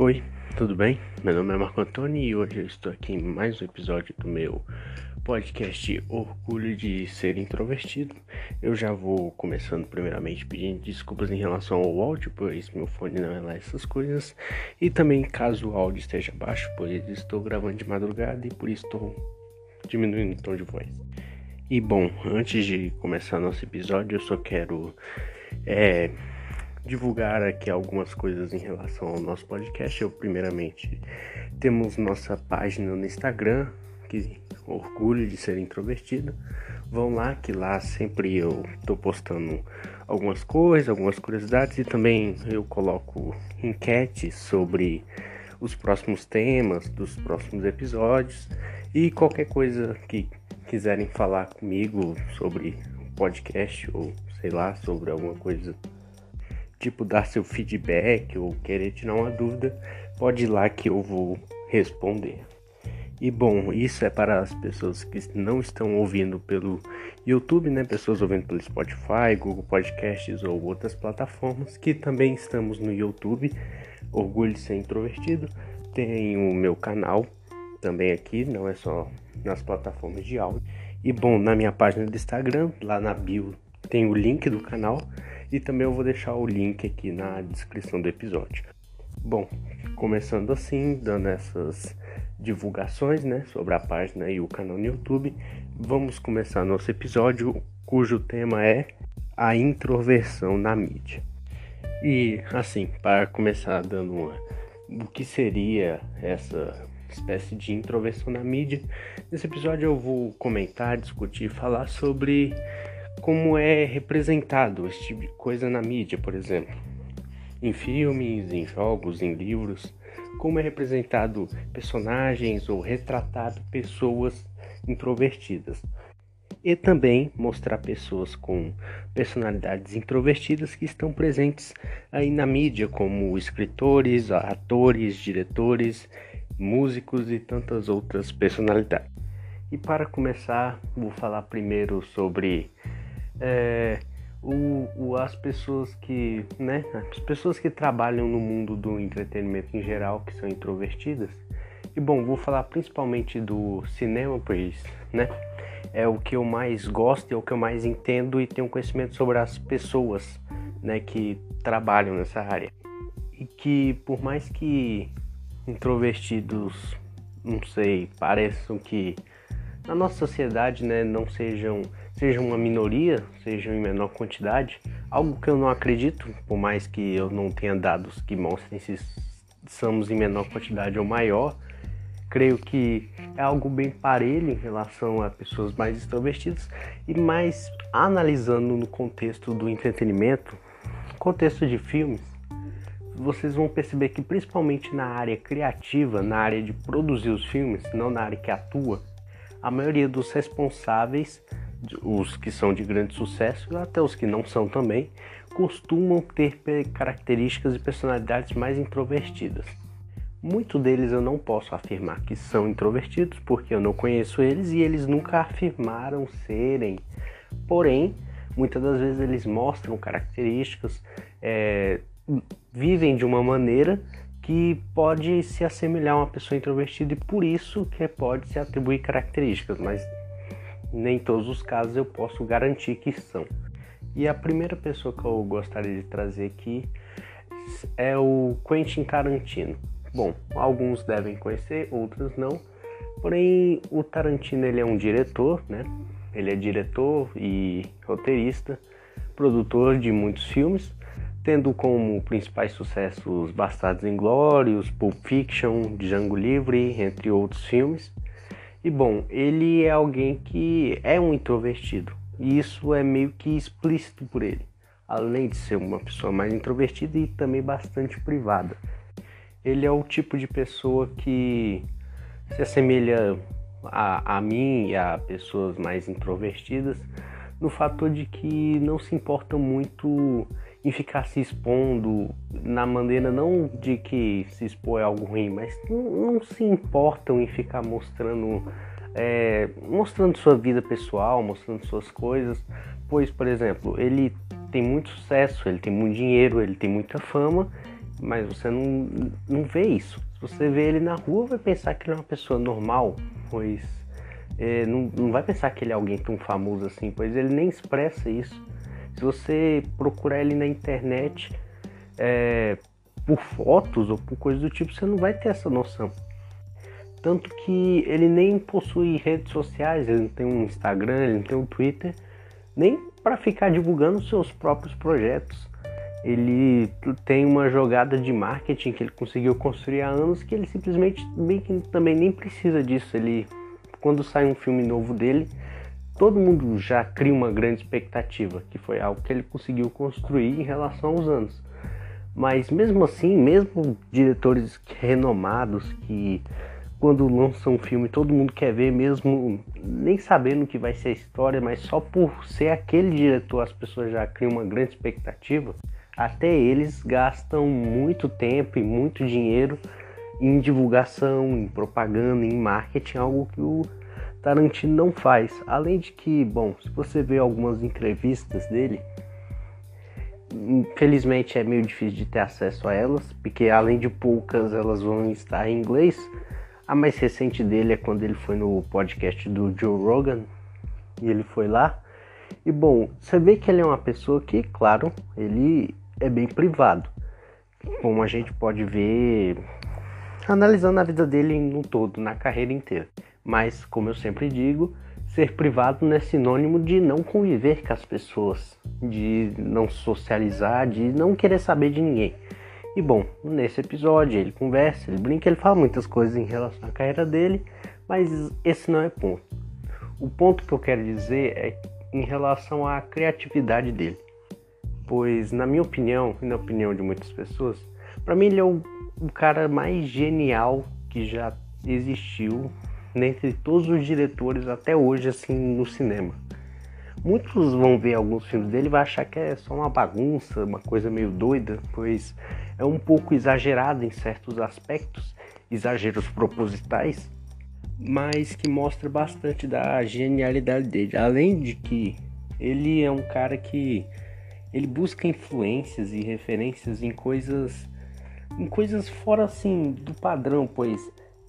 Oi, tudo bem? Meu nome é Marco Antônio e hoje eu estou aqui em mais um episódio do meu podcast Orgulho de Ser Introvertido. Eu já vou começando primeiramente pedindo desculpas em relação ao áudio, pois meu fone não é lá essas coisas. E também caso o áudio esteja baixo, pois estou gravando de madrugada e por isso estou diminuindo o tom de voz. E bom, antes de começar nosso episódio, eu só quero é, divulgar aqui algumas coisas em relação ao nosso podcast. Eu, primeiramente, temos nossa página no Instagram, que orgulho de ser introvertido. Vão lá, que lá sempre eu tô postando algumas coisas, algumas curiosidades e também eu coloco enquetes sobre os próximos temas dos próximos episódios e qualquer coisa que quiserem falar comigo sobre o podcast ou sei lá, sobre alguma coisa tipo dar seu feedback ou querer tirar uma dúvida, pode ir lá que eu vou responder. E bom, isso é para as pessoas que não estão ouvindo pelo YouTube, né? Pessoas ouvindo pelo Spotify, Google Podcasts ou outras plataformas, que também estamos no YouTube. Orgulho de ser introvertido. Tem o meu canal também aqui, não é só nas plataformas de áudio. E bom, na minha página do Instagram, lá na bio, tem o link do canal e também eu vou deixar o link aqui na descrição do episódio. Bom, começando assim, dando essas divulgações, né, sobre a página e o canal no YouTube, vamos começar nosso episódio cujo tema é a introversão na mídia. E assim, para começar dando uma o que seria essa espécie de introversão na mídia. Nesse episódio eu vou comentar, discutir, falar sobre como é representado esse tipo de coisa na mídia, por exemplo, em filmes, em jogos, em livros, como é representado personagens ou retratado pessoas introvertidas. E também mostrar pessoas com personalidades introvertidas que estão presentes aí na mídia, como escritores, atores, diretores, músicos e tantas outras personalidades. E para começar, vou falar primeiro sobre é, o, o, as pessoas que, né, as pessoas que trabalham no mundo do entretenimento em geral, que são introvertidas. E bom, vou falar principalmente do cinema, pois, né, é o que eu mais gosto, é o que eu mais entendo e tenho conhecimento sobre as pessoas, né, que trabalham nessa área. E que por mais que introvertidos, não sei, pareçam que na nossa sociedade, né, não sejam seja uma minoria, sejam em menor quantidade, algo que eu não acredito, por mais que eu não tenha dados que mostrem se somos em menor quantidade ou maior, creio que é algo bem parelho em relação a pessoas mais extrovertidas e mais analisando no contexto do entretenimento, contexto de filmes, vocês vão perceber que principalmente na área criativa, na área de produzir os filmes, não na área que atua, a maioria dos responsáveis os que são de grande sucesso, até os que não são também, costumam ter características e personalidades mais introvertidas. Muitos deles eu não posso afirmar que são introvertidos porque eu não conheço eles e eles nunca afirmaram serem. Porém, muitas das vezes eles mostram características, é, vivem de uma maneira que pode se assemelhar a uma pessoa introvertida e por isso que pode se atribuir características, mas nem todos os casos eu posso garantir que são. E a primeira pessoa que eu gostaria de trazer aqui é o Quentin Tarantino. Bom, alguns devem conhecer, outros não. Porém, o Tarantino ele é um diretor, né? Ele é diretor e roteirista, produtor de muitos filmes, tendo como principais sucessos Bastardos Inglórios, Pulp Fiction, Django Livre, entre outros filmes. E bom, ele é alguém que é um introvertido. E isso é meio que explícito por ele. Além de ser uma pessoa mais introvertida e também bastante privada. Ele é o tipo de pessoa que se assemelha a, a mim e a pessoas mais introvertidas no fator de que não se importam muito em ficar se expondo na maneira não de que se expor é algo ruim, mas não, não se importam em ficar mostrando é, mostrando sua vida pessoal, mostrando suas coisas, pois por exemplo ele tem muito sucesso, ele tem muito dinheiro, ele tem muita fama mas você não, não vê isso. Se você vê ele na rua, vai pensar que ele é uma pessoa normal, pois é, não, não vai pensar que ele é alguém tão famoso assim, pois ele nem expressa isso. Se você procurar ele na internet é, por fotos ou por coisas do tipo, você não vai ter essa noção. Tanto que ele nem possui redes sociais, ele não tem um Instagram, ele não tem um Twitter, nem para ficar divulgando seus próprios projetos. Ele tem uma jogada de marketing que ele conseguiu construir há anos que ele simplesmente também nem precisa disso. Ele quando sai um filme novo dele, todo mundo já cria uma grande expectativa, que foi algo que ele conseguiu construir em relação aos anos. Mas mesmo assim, mesmo diretores renomados que quando lançam um filme todo mundo quer ver, mesmo nem sabendo o que vai ser a história, mas só por ser aquele diretor as pessoas já criam uma grande expectativa. Até eles gastam muito tempo e muito dinheiro em divulgação, em propaganda, em marketing, algo que o Tarantino não faz. Além de que, bom, se você vê algumas entrevistas dele, infelizmente é meio difícil de ter acesso a elas, porque além de poucas elas vão estar em inglês. A mais recente dele é quando ele foi no podcast do Joe Rogan e ele foi lá. E bom, você vê que ele é uma pessoa que, claro, ele é bem privado. Como a gente pode ver analisando a vida dele no todo, na carreira inteira. Mas, como eu sempre digo, ser privado não é sinônimo de não conviver com as pessoas, de não socializar, de não querer saber de ninguém. E bom, nesse episódio ele conversa, ele brinca, ele fala muitas coisas em relação à carreira dele, mas esse não é ponto. O ponto que eu quero dizer é em relação à criatividade dele. Pois, na minha opinião, e na opinião de muitas pessoas, para mim ele é o o cara mais genial que já existiu dentre todos os diretores até hoje assim no cinema. Muitos vão ver alguns filmes dele e vai achar que é só uma bagunça, uma coisa meio doida, pois é um pouco exagerado em certos aspectos, exageros propositais, mas que mostra bastante da genialidade dele. Além de que ele é um cara que ele busca influências e referências em coisas em coisas fora assim do padrão, pois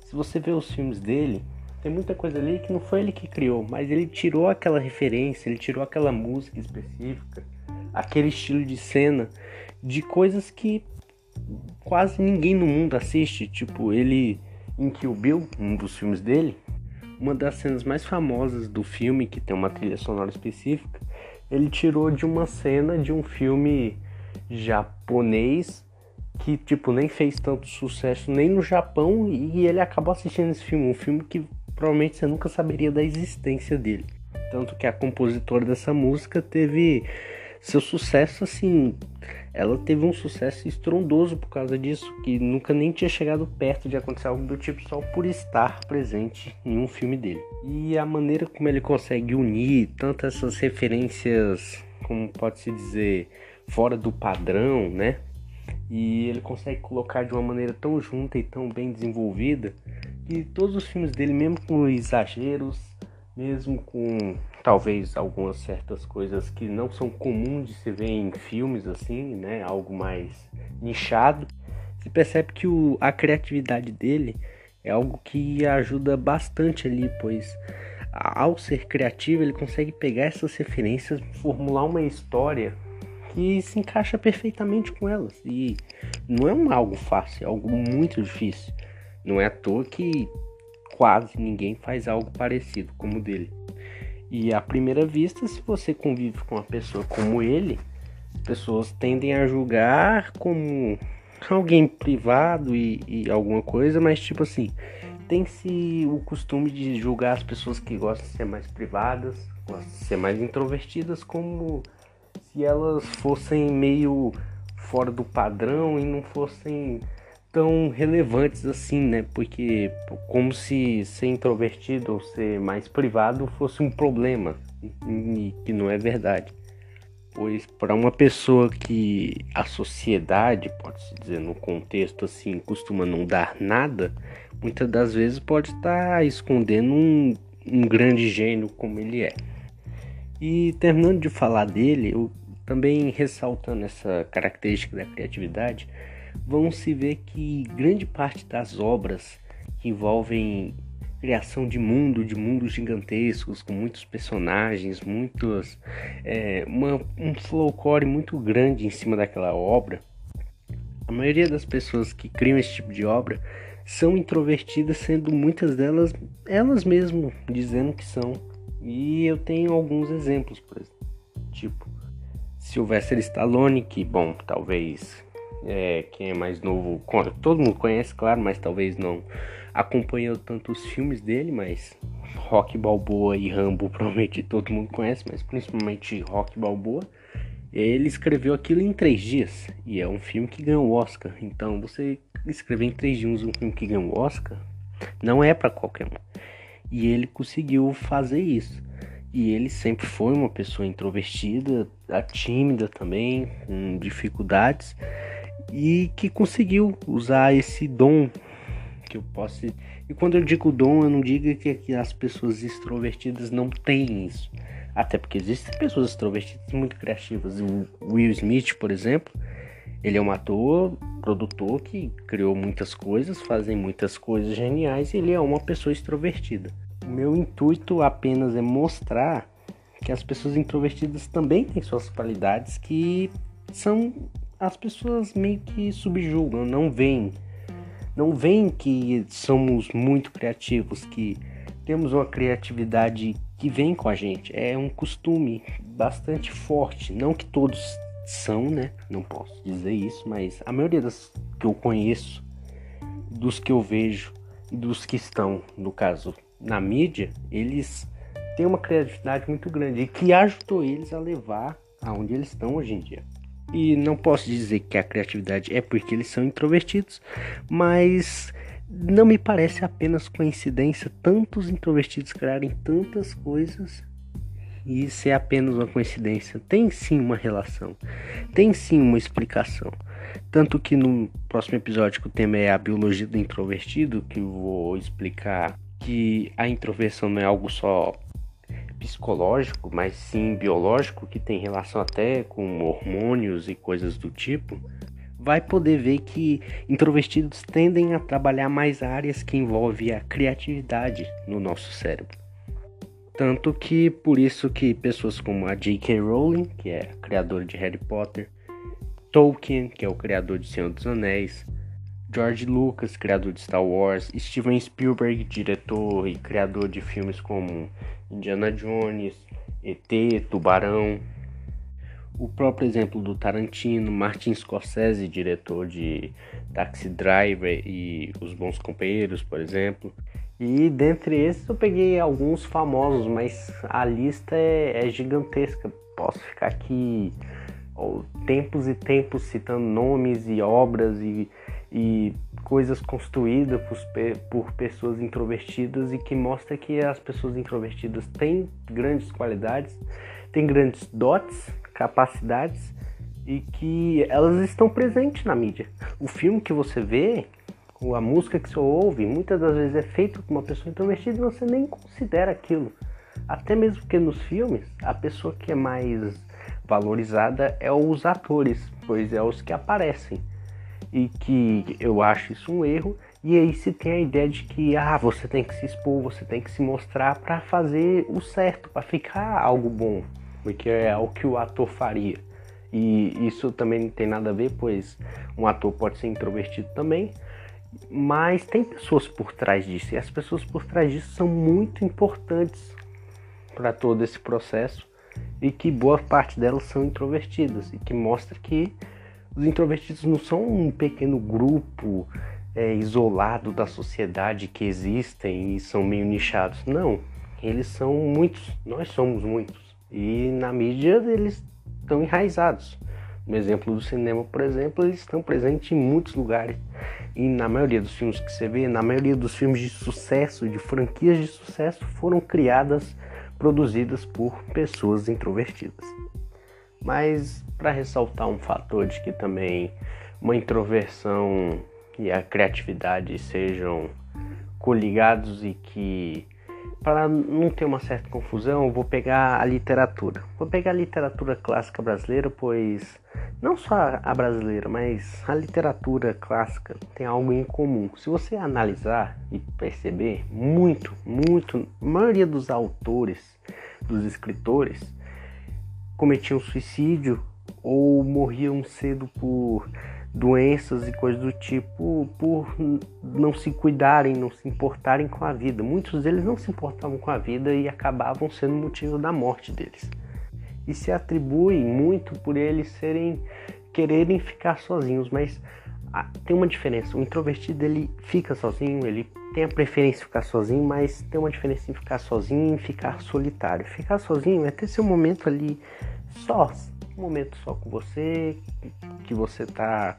se você vê os filmes dele, tem muita coisa ali que não foi ele que criou, mas ele tirou aquela referência, ele tirou aquela música específica, aquele estilo de cena de coisas que quase ninguém no mundo assiste, tipo ele em Kill Bill, um dos filmes dele, uma das cenas mais famosas do filme que tem uma trilha sonora específica, ele tirou de uma cena de um filme japonês que tipo nem fez tanto sucesso nem no Japão e ele acabou assistindo esse filme, um filme que provavelmente você nunca saberia da existência dele. Tanto que a compositora dessa música teve seu sucesso assim, ela teve um sucesso estrondoso por causa disso, que nunca nem tinha chegado perto de acontecer algo do tipo só por estar presente em um filme dele. E a maneira como ele consegue unir tantas essas referências, como pode se dizer, fora do padrão, né? E ele consegue colocar de uma maneira tão junta e tão bem desenvolvida que todos os filmes dele, mesmo com exageros, mesmo com talvez algumas certas coisas que não são comuns de se ver em filmes assim, né, algo mais nichado, se percebe que o, a criatividade dele é algo que ajuda bastante ali, pois ao ser criativo ele consegue pegar essas referências, formular uma história que se encaixa perfeitamente com elas. E não é um algo fácil, é algo muito difícil. Não é à toa que quase ninguém faz algo parecido como o dele. E à primeira vista, se você convive com uma pessoa como ele, as pessoas tendem a julgar como alguém privado e, e alguma coisa, mas tipo assim, tem-se o costume de julgar as pessoas que gostam de ser mais privadas, gostam de ser mais introvertidas como se elas fossem meio fora do padrão e não fossem tão relevantes assim, né? Porque como se ser introvertido ou ser mais privado fosse um problema, e que não é verdade. Pois para uma pessoa que a sociedade, pode-se dizer no contexto assim, costuma não dar nada, muitas das vezes pode estar escondendo um, um grande gênio como ele é. E terminando de falar dele, eu também ressaltando essa característica da criatividade, vão se ver que grande parte das obras que envolvem criação de mundo, de mundos gigantescos, com muitos personagens, muitos. É, uma, um folclore muito grande em cima daquela obra. A maioria das pessoas que criam esse tipo de obra são introvertidas, sendo muitas delas elas mesmas dizendo que são. E eu tenho alguns exemplos, por exemplo, tipo Sylvester Stallone, que bom, talvez é, quem é mais novo, todo mundo conhece, claro, mas talvez não acompanhou tanto os filmes dele, mas Rock Balboa e Rambo provavelmente todo mundo conhece, mas principalmente Rock Balboa. Ele escreveu aquilo em três dias e é um filme que ganhou o Oscar. Então você escrever em três dias um filme que ganhou o Oscar não é para qualquer um. E ele conseguiu fazer isso. E ele sempre foi uma pessoa introvertida, tímida também, com dificuldades, e que conseguiu usar esse dom que eu posso. E quando eu digo dom, eu não digo que as pessoas extrovertidas não têm isso. Até porque existem pessoas extrovertidas muito criativas. O Will Smith, por exemplo, ele é um ator, produtor que criou muitas coisas, fazem muitas coisas geniais e ele é uma pessoa extrovertida. O meu intuito apenas é mostrar que as pessoas introvertidas também têm suas qualidades que são as pessoas meio que subjugam, não veem não veem que somos muito criativos, que temos uma criatividade que vem com a gente. É um costume bastante forte. Não que todos são, né? Não posso dizer isso, mas a maioria das que eu conheço, dos que eu vejo e dos que estão, no caso, na mídia, eles têm uma criatividade muito grande e que ajudou eles a levar aonde eles estão hoje em dia. E não posso dizer que a criatividade é porque eles são introvertidos, mas não me parece apenas coincidência tantos introvertidos criarem tantas coisas e ser apenas uma coincidência. Tem sim uma relação, tem sim uma explicação. Tanto que no próximo episódio, que o tema é a biologia do introvertido, que eu vou explicar que a introversão não é algo só psicológico, mas sim biológico, que tem relação até com hormônios e coisas do tipo, vai poder ver que introvertidos tendem a trabalhar mais áreas que envolvem a criatividade no nosso cérebro. Tanto que por isso que pessoas como a J.K. Rowling, que é a criadora de Harry Potter, Tolkien, que é o criador de Senhor dos Anéis, George Lucas, criador de Star Wars, Steven Spielberg, diretor e criador de filmes como Indiana Jones, ET, Tubarão. O próprio exemplo do Tarantino, Martin Scorsese, diretor de Taxi Driver e Os Bons Companheiros, por exemplo. E dentre esses eu peguei alguns famosos, mas a lista é, é gigantesca. Posso ficar aqui ó, tempos e tempos citando nomes e obras e e coisas construídas por, por pessoas introvertidas e que mostra que as pessoas introvertidas têm grandes qualidades, têm grandes dotes, capacidades e que elas estão presentes na mídia. O filme que você vê, a música que você ouve, muitas das vezes é feito por uma pessoa introvertida e você nem considera aquilo. Até mesmo que nos filmes, a pessoa que é mais valorizada é os atores, pois é os que aparecem e que eu acho isso um erro. E aí se tem a ideia de que ah, você tem que se expor, você tem que se mostrar para fazer o certo, para ficar algo bom, porque é o que o ator faria. E isso também não tem nada a ver, pois um ator pode ser introvertido também, mas tem pessoas por trás disso, e as pessoas por trás disso são muito importantes para todo esse processo e que boa parte delas são introvertidas e que mostra que os introvertidos não são um pequeno grupo é, isolado da sociedade que existem e são meio nichados. Não, eles são muitos, nós somos muitos. E na mídia eles estão enraizados. No exemplo do cinema, por exemplo, eles estão presentes em muitos lugares. E na maioria dos filmes que você vê, na maioria dos filmes de sucesso, de franquias de sucesso, foram criadas, produzidas por pessoas introvertidas. Mas para ressaltar um fator de que também uma introversão e a criatividade sejam coligados e que para não ter uma certa confusão, vou pegar a literatura. Vou pegar a literatura clássica brasileira, pois não só a brasileira, mas a literatura clássica tem algo em comum. Se você analisar e perceber, muito, muito, a maioria dos autores, dos escritores, cometiam suicídio ou morriam cedo por doenças e coisas do tipo por não se cuidarem, não se importarem com a vida. Muitos deles não se importavam com a vida e acabavam sendo motivo da morte deles. E se atribui muito por eles serem quererem ficar sozinhos, mas ah, tem uma diferença. O introvertido ele fica sozinho, ele tem a preferência de ficar sozinho, mas tem uma diferença em ficar sozinho e ficar solitário. Ficar sozinho é ter seu momento ali só, um momento só com você, que você está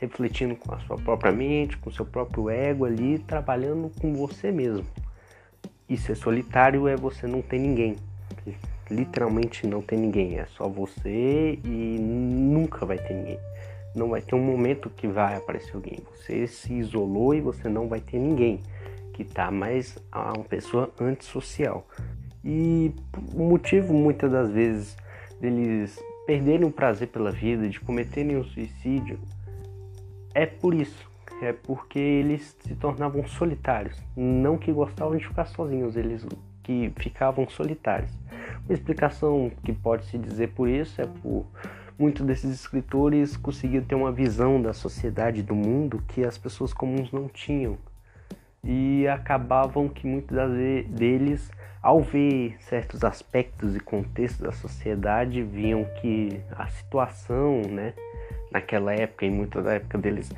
refletindo com a sua própria mente, com seu próprio ego ali, trabalhando com você mesmo. E ser solitário é você não ter ninguém. Literalmente não tem ninguém, é só você e nunca vai ter ninguém. Não vai ter um momento que vai aparecer alguém. Você se isolou e você não vai ter ninguém que tá mais uma pessoa antissocial. E o motivo muitas das vezes deles perderem o prazer pela vida, de cometerem um suicídio, é por isso. É porque eles se tornavam solitários. Não que gostavam de ficar sozinhos, eles que ficavam solitários. Uma explicação que pode se dizer por isso é por muitos desses escritores conseguiam ter uma visão da sociedade, do mundo que as pessoas comuns não tinham. E acabavam que muitos deles ao ver certos aspectos e contextos da sociedade, viam que a situação, né, naquela época e muita da época deles,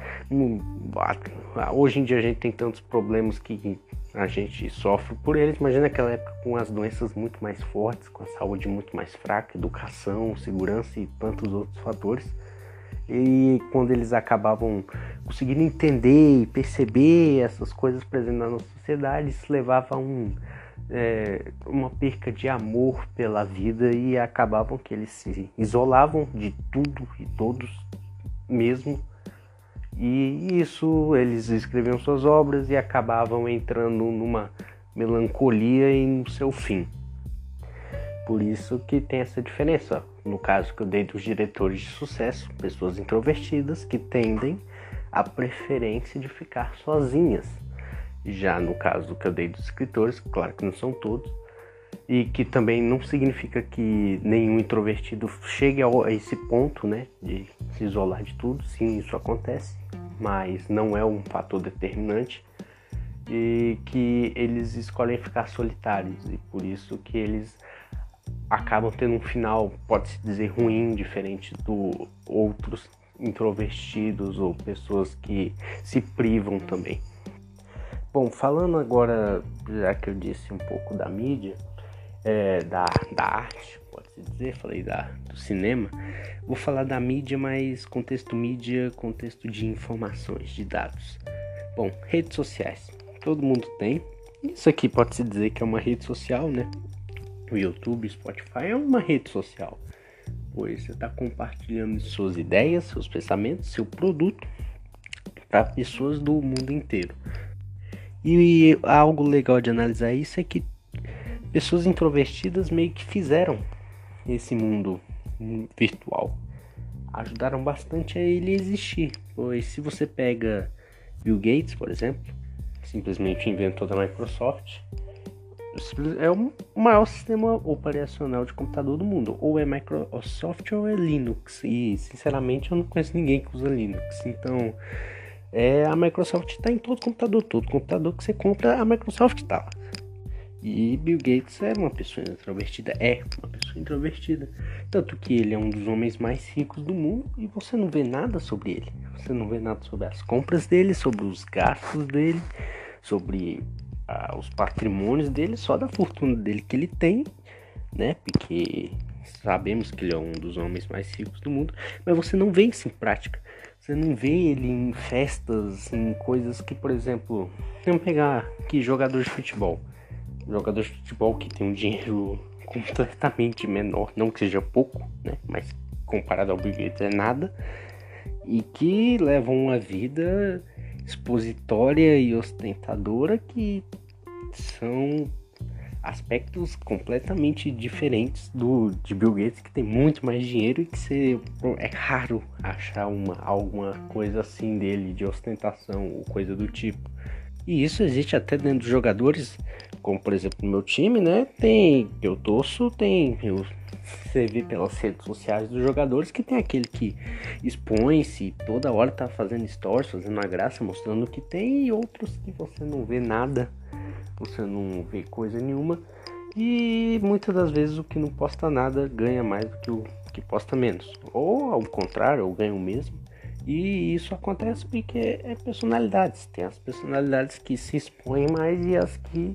hoje em dia a gente tem tantos problemas que a gente sofre por eles, imagina aquela época com as doenças muito mais fortes, com a saúde muito mais fraca, educação, segurança e tantos outros fatores. E quando eles acabavam conseguindo entender e perceber essas coisas presentes na nossa sociedade, isso levava a um é, uma perca de amor pela vida e acabavam que eles se isolavam de tudo e todos mesmo. E isso eles escreviam suas obras e acabavam entrando numa melancolia e no seu fim. Por isso que tem essa diferença. No caso que eu dei dos diretores de sucesso, pessoas introvertidas que tendem a preferência de ficar sozinhas já no caso que eu dei dos escritores, claro que não são todos, e que também não significa que nenhum introvertido chegue a esse ponto, né, de se isolar de tudo. Sim, isso acontece, mas não é um fator determinante e que eles escolhem ficar solitários e por isso que eles acabam tendo um final, pode-se dizer, ruim, diferente do outros introvertidos ou pessoas que se privam também. Bom, falando agora, já que eu disse um pouco da mídia, é, da, da arte, pode-se dizer, falei da, do cinema, vou falar da mídia, mas contexto mídia, contexto de informações, de dados. Bom, redes sociais, todo mundo tem. Isso aqui pode-se dizer que é uma rede social, né? O YouTube, Spotify é uma rede social, pois você está compartilhando suas ideias, seus pensamentos, seu produto para pessoas do mundo inteiro. E algo legal de analisar isso é que pessoas introvertidas meio que fizeram esse mundo virtual. Ajudaram bastante a ele existir. Pois se você pega Bill Gates, por exemplo, simplesmente inventou da Microsoft, é o maior sistema operacional de computador do mundo. Ou é Microsoft ou é Linux. E sinceramente eu não conheço ninguém que usa Linux. Então é, a Microsoft está em todo computador, todo computador que você compra, a Microsoft está lá. E Bill Gates era uma pessoa introvertida, é uma pessoa introvertida. Tanto que ele é um dos homens mais ricos do mundo e você não vê nada sobre ele. Você não vê nada sobre as compras dele, sobre os gastos dele, sobre ah, os patrimônios dele, só da fortuna dele que ele tem, né? Porque sabemos que ele é um dos homens mais ricos do mundo, mas você não vê isso em prática. Você não vê ele em festas, em coisas que, por exemplo, vamos pegar aqui jogador de futebol. Jogador de futebol que tem um dinheiro completamente menor, não que seja pouco, né? Mas comparado ao Bill Gates é nada. E que levam uma vida expositória e ostentadora que são aspectos completamente diferentes do de Bill Gates, que tem muito mais dinheiro e que você, é raro achar uma, alguma coisa assim dele, de ostentação ou coisa do tipo. E isso existe até dentro dos jogadores, como por exemplo no meu time, né? Tem, eu torço, tem, eu, vê pelas redes sociais dos jogadores que tem aquele que expõe-se, toda hora tá fazendo stories, fazendo uma graça, mostrando o que tem, e outros que você não vê nada você não vê coisa nenhuma. E muitas das vezes o que não posta nada ganha mais do que o que posta menos. Ou ao contrário, ou ganha o mesmo. E isso acontece porque é personalidades. Tem as personalidades que se expõem mais e as que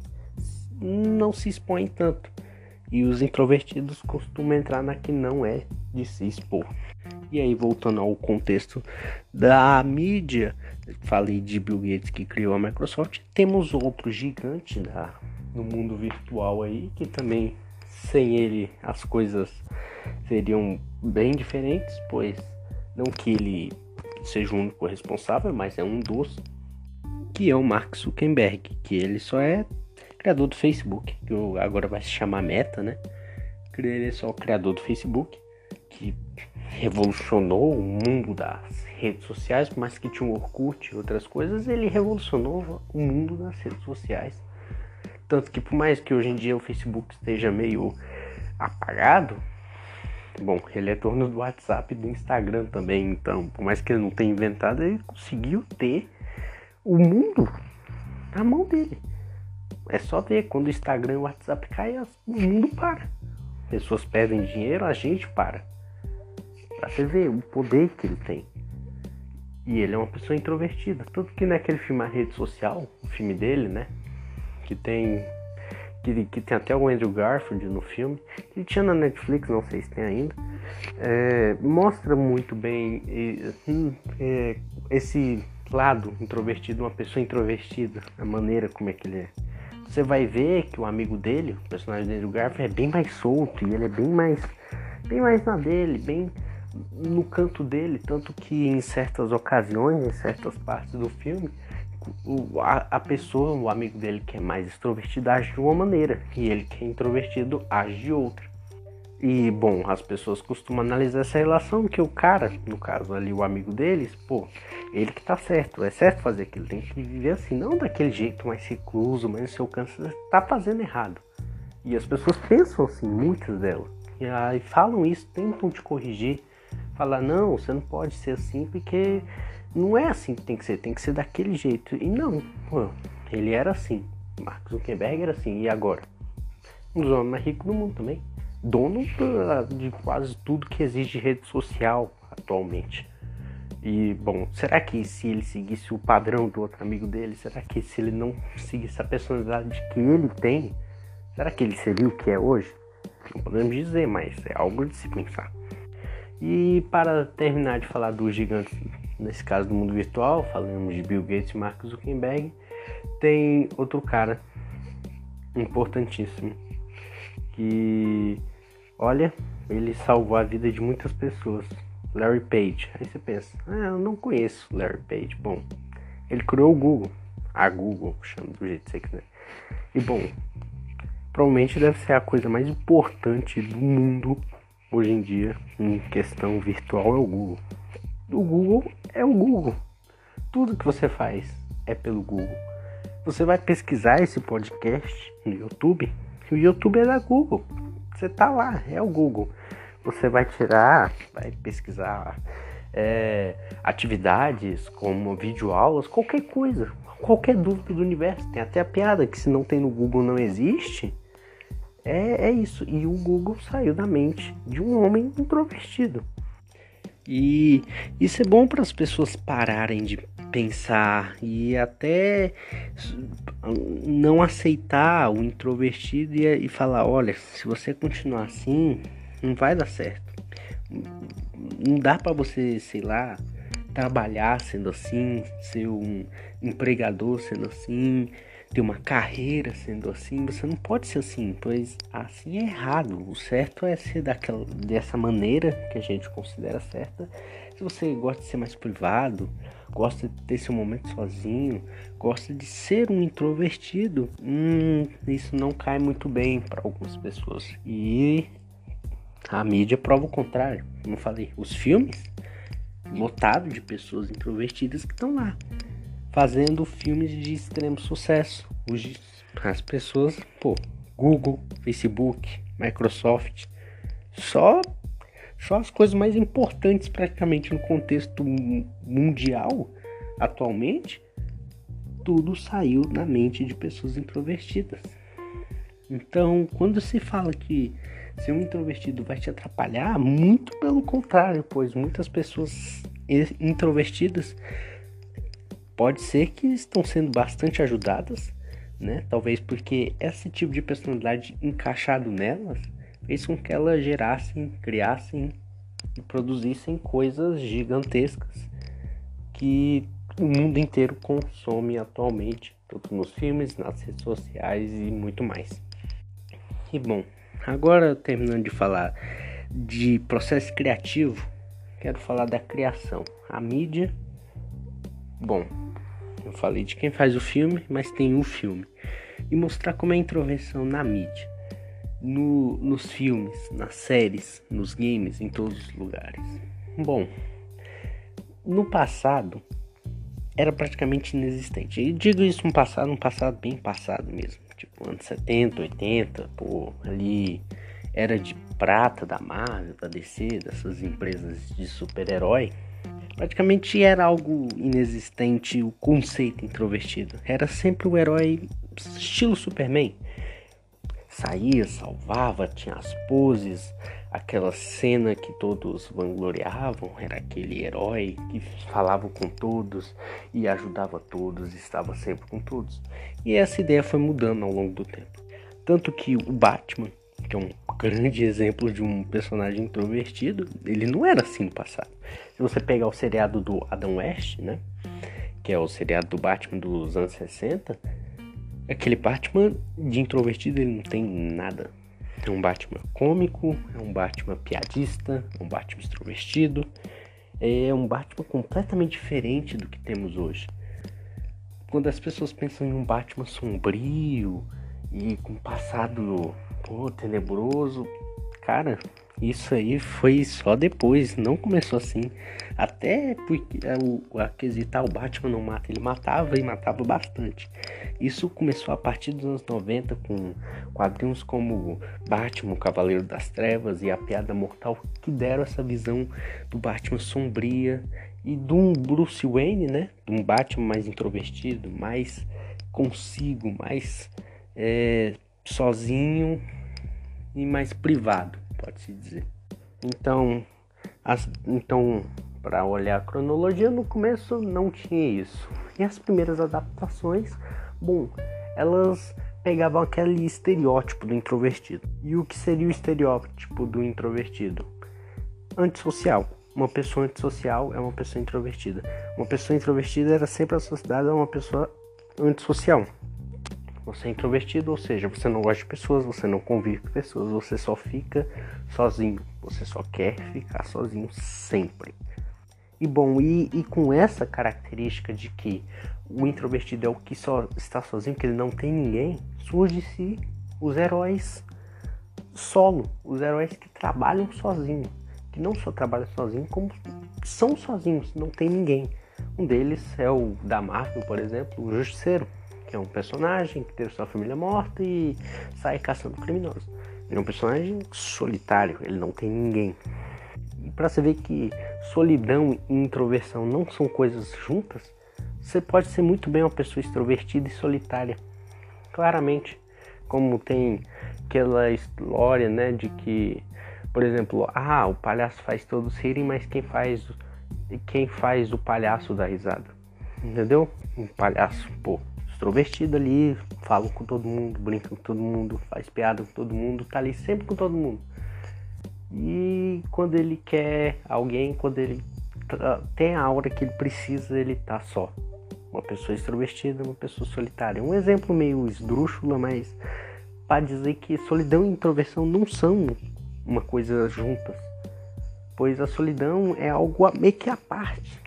não se expõem tanto. E os introvertidos costumam entrar na que não é de se expor. E aí, voltando ao contexto da mídia, falei de Bill Gates que criou a Microsoft, temos outro gigante da, no mundo virtual aí, que também sem ele as coisas seriam bem diferentes, pois não que ele seja o único responsável, mas é um dos, que é o Mark Zuckerberg, que ele só é criador do Facebook, que agora vai se chamar Meta, né? Ele é só o criador do Facebook, que revolucionou o mundo das redes sociais, por mais que tinha um Orkut e outras coisas, ele revolucionou o mundo das redes sociais. Tanto que por mais que hoje em dia o Facebook esteja meio apagado, bom, ele é dono do WhatsApp e do Instagram também, então, por mais que ele não tenha inventado, ele conseguiu ter o mundo na mão dele. É só ver, quando o Instagram e o WhatsApp caem, o mundo para. Pessoas perdem dinheiro, a gente para. Pra você ver o poder que ele tem. E ele é uma pessoa introvertida. Tanto que naquele filme A Rede Social, o filme dele, né? Que tem. Que, que tem até o Andrew Garfield no filme. Que tinha na Netflix, não sei se tem ainda. É, mostra muito bem é, esse lado introvertido, uma pessoa introvertida, a maneira como é que ele é. Você vai ver que o amigo dele, o personagem dele, o Garfield, é bem mais solto e ele é bem mais, bem mais na dele, bem no canto dele, tanto que em certas ocasiões, em certas partes do filme, o, a, a, pessoa, o amigo dele que é mais extrovertido, age de uma maneira e ele que é introvertido age de outra. E bom, as pessoas costumam analisar essa relação que o cara, no caso ali o amigo deles, pô, ele que tá certo, é certo fazer aquilo, tem que viver assim, não daquele jeito mais recluso, mas no seu câncer tá fazendo errado. E as pessoas pensam assim, muitas delas, e aí falam isso, tentam te corrigir, falar, não, você não pode ser assim porque não é assim que tem que ser, tem que ser daquele jeito. E não, pô, ele era assim. Mark Zuckerberg era assim, e agora? Um dos homens mais ricos do mundo também. Dono de quase tudo que existe de rede social atualmente. E, bom, será que se ele seguisse o padrão do outro amigo dele, será que se ele não seguisse a personalidade que ele tem, será que ele seria o que é hoje? Não podemos dizer, mas é algo de se pensar. E para terminar de falar dos gigantes, nesse caso do mundo virtual, falamos de Bill Gates e Mark Zuckerberg, tem outro cara importantíssimo que, olha, ele salvou a vida de muitas pessoas. Larry Page. Aí você pensa, ah, eu não conheço Larry Page. Bom, ele criou o Google, a Google, chama do jeito que você quiser. E bom, provavelmente deve ser a coisa mais importante do mundo hoje em dia em questão virtual é o Google. O Google é o Google. Tudo que você faz é pelo Google. Você vai pesquisar esse podcast no YouTube, o YouTube é da Google. Você tá lá, é o Google. Você vai tirar, vai pesquisar é, atividades como videoaulas, qualquer coisa, qualquer dúvida do universo. Tem até a piada que se não tem no Google não existe. É, é isso. E o Google saiu da mente de um homem introvertido. E isso é bom para as pessoas pararem de pensar e até não aceitar o introvertido e, e falar: olha, se você continuar assim, não vai dar certo. Não dá para você, sei lá, trabalhar sendo assim, ser um empregador sendo assim, ter uma carreira sendo assim, você não pode ser assim, pois assim é errado. O certo é ser daquela, dessa maneira que a gente considera certa, Se você gosta de ser mais privado, gosta de ter seu momento sozinho, gosta de ser um introvertido, hum, isso não cai muito bem para algumas pessoas. E a mídia prova o contrário. Como eu falei, os filmes lotado de pessoas introvertidas que estão lá fazendo filmes de extremo sucesso. As pessoas, pô, Google, Facebook, Microsoft, só só as coisas mais importantes praticamente no contexto mundial atualmente, tudo saiu na mente de pessoas introvertidas. Então, quando se fala que ser um introvertido vai te atrapalhar, muito pelo contrário, pois muitas pessoas introvertidas pode ser que estão sendo bastante ajudadas, né? Talvez porque esse tipo de personalidade encaixado nelas fez com que elas gerassem, criassem e produzissem coisas gigantescas que o mundo inteiro consome atualmente, tanto nos filmes, nas redes sociais e muito mais. E bom, agora terminando de falar de processo criativo, quero falar da criação. A mídia, bom, eu falei de quem faz o filme, mas tem um filme. E mostrar como é a introversão na mídia no, nos filmes, nas séries, nos games, em todos os lugares. Bom, no passado era praticamente inexistente. E digo isso no passado, no passado bem passado mesmo. Tipo, anos 70, 80, pô, ali era de prata da Marvel, da DC, dessas empresas de super-herói. Praticamente era algo inexistente o conceito introvertido. Era sempre o herói estilo Superman saía, salvava, tinha as poses, aquela cena que todos vangloriavam, era aquele herói que falava com todos e ajudava todos, estava sempre com todos. E essa ideia foi mudando ao longo do tempo. Tanto que o Batman, que é um grande exemplo de um personagem introvertido, ele não era assim no passado. Se você pegar o seriado do Adam West, né, que é o seriado do Batman dos anos 60, Aquele Batman de introvertido, ele não tem nada. É um Batman cômico, é um Batman piadista, é um Batman extrovertido. É um Batman completamente diferente do que temos hoje. Quando as pessoas pensam em um Batman sombrio e com passado pô, tenebroso, cara, isso aí foi só depois, não começou assim. Até porque o, a quesitar o Batman não mata, ele matava e matava bastante. Isso começou a partir dos anos 90 com quadrinhos como Batman, o Cavaleiro das Trevas e a Piada Mortal, que deram essa visão do Batman sombria e de um Bruce Wayne, né? De um Batman mais introvertido, mais consigo, mais é, sozinho e mais privado pode-se dizer. Então, as, então para olhar a cronologia, no começo não tinha isso. E as primeiras adaptações, bom, elas pegavam aquele estereótipo do introvertido. E o que seria o estereótipo do introvertido? Antissocial. Uma pessoa antissocial é uma pessoa introvertida. Uma pessoa introvertida era sempre associada a uma pessoa antissocial. Você é introvertido, ou seja, você não gosta de pessoas, você não convive com pessoas, você só fica sozinho. Você só quer ficar sozinho sempre. E bom, e, e com essa característica de que o introvertido é o que só está sozinho, que ele não tem ninguém, surge-se os heróis solo, os heróis que trabalham sozinho, que não só trabalham sozinho, como são sozinhos, não tem ninguém. Um deles é o da Marvel, por exemplo, o Justiceiro é um personagem que teve sua família morta e sai caçando criminosos. Ele é um personagem solitário, ele não tem ninguém. E para você ver que solidão e introversão não são coisas juntas, você pode ser muito bem uma pessoa extrovertida e solitária. Claramente, como tem aquela história, né, de que, por exemplo, ah, o palhaço faz todos rirem, mas quem faz quem faz o palhaço da risada? Entendeu? Um palhaço, pô, extrovertido ali, fala com todo mundo, brinca com todo mundo, faz piada com todo mundo, tá ali sempre com todo mundo. E quando ele quer alguém, quando ele tem a hora que ele precisa, ele tá só. Uma pessoa extrovertida, uma pessoa solitária. Um exemplo meio esdrúxula, mas para dizer que solidão e introversão não são uma coisa juntas. pois a solidão é algo meio que à parte.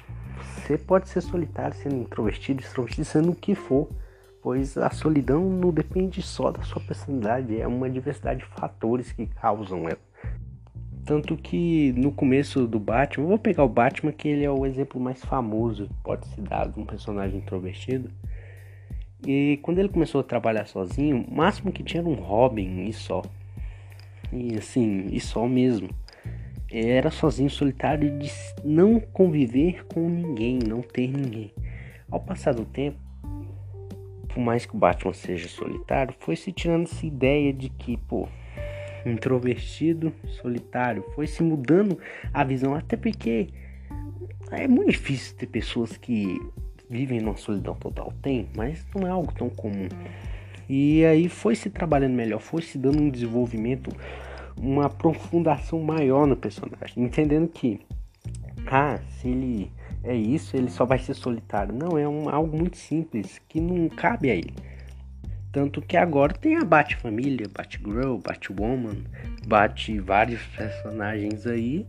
Você pode ser solitário sendo introvertido, extrovertido, sendo o que for, pois a solidão não depende só da sua personalidade, é uma diversidade de fatores que causam ela. Tanto que no começo do Batman, vou pegar o Batman que ele é o exemplo mais famoso pode ser dado de um personagem introvertido. E quando ele começou a trabalhar sozinho, o máximo que tinha era um Robin e só. E assim, e só mesmo. Era sozinho, solitário, de não conviver com ninguém, não ter ninguém. Ao passar do tempo, por mais que o Batman seja solitário, foi se tirando essa ideia de que, pô, introvertido, solitário, foi se mudando a visão, até porque é muito difícil ter pessoas que vivem numa solidão total. Tem, mas não é algo tão comum. E aí foi se trabalhando melhor, foi se dando um desenvolvimento, uma aprofundação maior no personagem, entendendo que, ah, se ele é isso, ele só vai ser solitário. Não, é um, algo muito simples que não cabe a ele. Tanto que agora tem a Bat-família, Batgirl, Batwoman, Bat vários personagens aí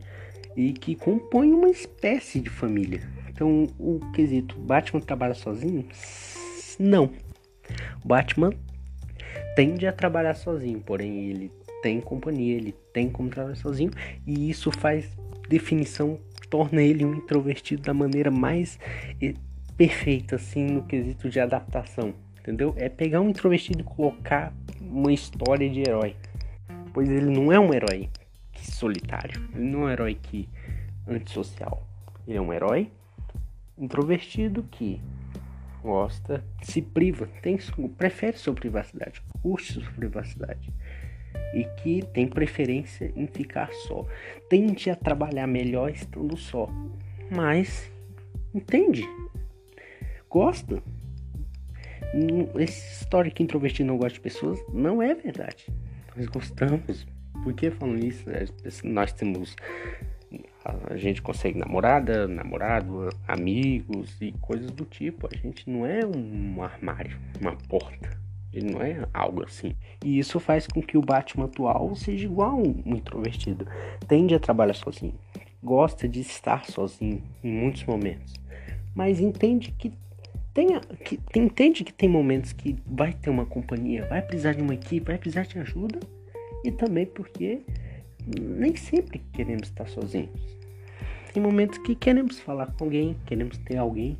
e que compõem uma espécie de família. Então, o quesito Batman trabalha sozinho? Não. Batman tende a trabalhar sozinho, porém ele tem companhia, ele tem como trabalhar sozinho e isso faz definição, torna ele um introvertido da maneira mais eh, perfeita assim no quesito de adaptação, entendeu? É pegar um introvertido e colocar uma história de herói, pois ele não é um herói solitário, ele não é um herói que antissocial, ele é um herói introvertido que gosta, se priva, tem, prefere sua privacidade, curte sua privacidade e que tem preferência em ficar só. Tende a trabalhar melhor estando só, mas entende, gosta. Essa história que introvertido não gosta de pessoas não é verdade. Nós gostamos. Por que falam isso? Nós temos a gente consegue namorada, namorado, amigos e coisas do tipo. A gente não é um armário, uma porta. Ele não é algo assim. E isso faz com que o Batman atual seja igual um introvertido. Tende a trabalhar sozinho. Gosta de estar sozinho em muitos momentos. Mas entende que tem, que, entende que tem momentos que vai ter uma companhia, vai precisar de uma equipe, vai precisar de ajuda. E também porque nem sempre queremos estar sozinhos. Tem momentos que queremos falar com alguém, queremos ter alguém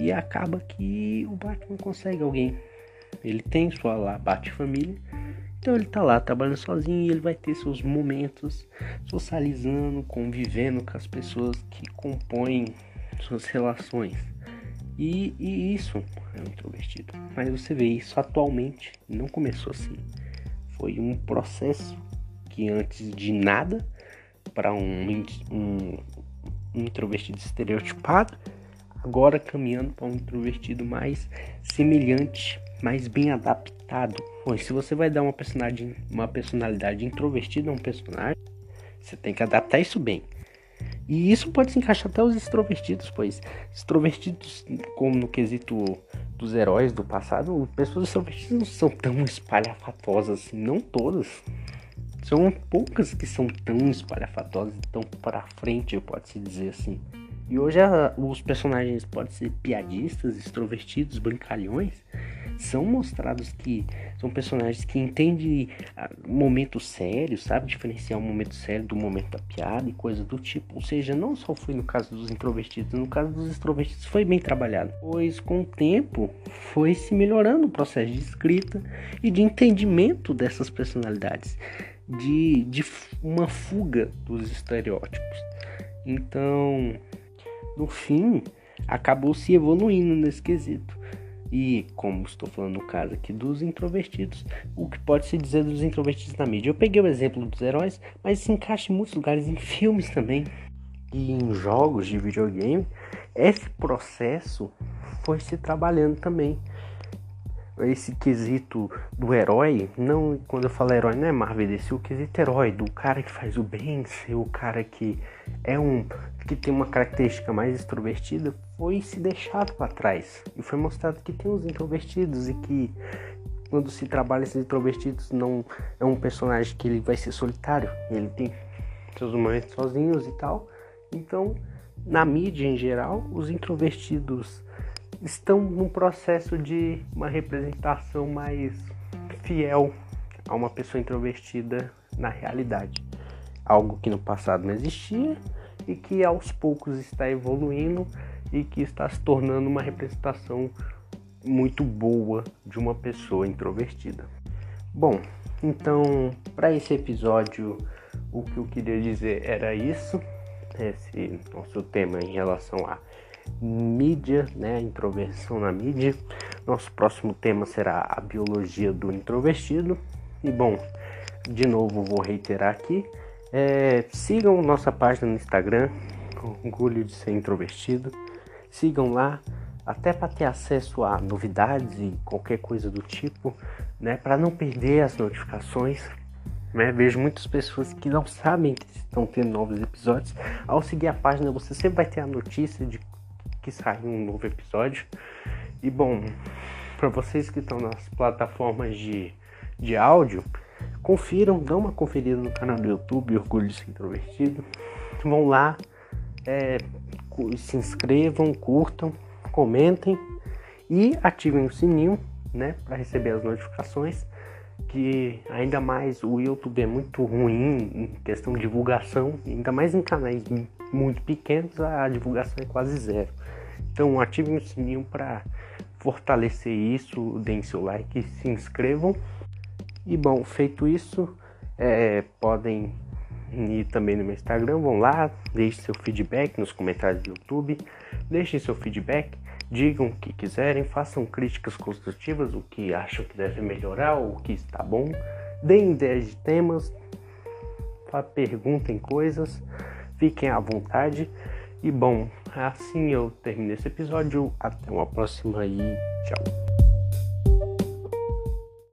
e acaba que o Batman consegue alguém. Ele tem sua lá Bate-família, então ele tá lá trabalhando sozinho e ele vai ter seus momentos socializando, convivendo com as pessoas que compõem suas relações. E, e isso é um introvertido. Mas você vê isso atualmente não começou assim. Foi um processo que antes de nada para um, um introvertido estereotipado, agora caminhando para um introvertido mais semelhante, mais bem adaptado. Pois se você vai dar uma personagem, uma personalidade introvertida a um personagem, você tem que adaptar isso bem. E isso pode se encaixar até os extrovertidos, pois extrovertidos, como no quesito dos heróis do passado, pessoas extrovertidas não são tão espalhafatosas assim, não todas. São poucas que são tão espalhafatosas tão para frente, pode-se dizer assim. E hoje a, os personagens podem ser piadistas, extrovertidos, brincalhões, são mostrados que são personagens que entendem ah, momentos sérios, sabe diferenciar o um momento sério do momento da piada e coisa do tipo. Ou seja, não só foi no caso dos introvertidos, no caso dos extrovertidos foi bem trabalhado, pois com o tempo foi se melhorando o processo de escrita e de entendimento dessas personalidades de, de uma fuga dos estereótipos. Então, no fim, acabou se evoluindo nesse quesito. E, como estou falando no caso aqui dos introvertidos, o que pode se dizer dos introvertidos na mídia? Eu peguei o exemplo dos heróis, mas se encaixa em muitos lugares, em filmes também e em jogos de videogame. Esse processo foi se trabalhando também esse quesito do herói, não quando eu falo herói, não é Marvel, esse o quesito herói, do cara que faz o bem, ser o cara que é um que tem uma característica mais extrovertida, foi se deixado para trás. E foi mostrado que tem os introvertidos e que quando se trabalha esses introvertidos não é um personagem que ele vai ser solitário, ele tem seus momentos sozinhos e tal. Então, na mídia em geral, os introvertidos estão num processo de uma representação mais fiel a uma pessoa introvertida na realidade. Algo que no passado não existia e que aos poucos está evoluindo e que está se tornando uma representação muito boa de uma pessoa introvertida. Bom, então para esse episódio o que eu queria dizer era isso, esse nosso tema em relação a mídia, né, introversão na mídia. Nosso próximo tema será a biologia do introvertido. E bom, de novo vou reiterar aqui, é, sigam nossa página no Instagram, orgulho de ser introvertido. Sigam lá, até para ter acesso a novidades e qualquer coisa do tipo, né, para não perder as notificações. Né? Vejo muitas pessoas que não sabem que estão tendo novos episódios. Ao seguir a página, você sempre vai ter a notícia de que sai um novo episódio. E bom, para vocês que estão nas plataformas de, de áudio, confiram, dão uma conferida no canal do YouTube Orgulho de Ser Introvertido. Vão lá, é, se inscrevam, curtam, comentem e ativem o sininho, né, para receber as notificações. Que ainda mais o YouTube é muito ruim em questão de divulgação, ainda mais em canais muito pequenos, a divulgação é quase zero. Então ativem o sininho para fortalecer isso, deem seu like, se inscrevam. E bom, feito isso, é, podem ir também no meu Instagram, vão lá, deixem seu feedback nos comentários do YouTube, deixem seu feedback, digam o que quiserem, façam críticas construtivas, o que acham que deve melhorar, o que está bom, deem ideias de temas, perguntem coisas, fiquem à vontade. E bom, assim eu termino esse episódio. Até uma próxima e tchau.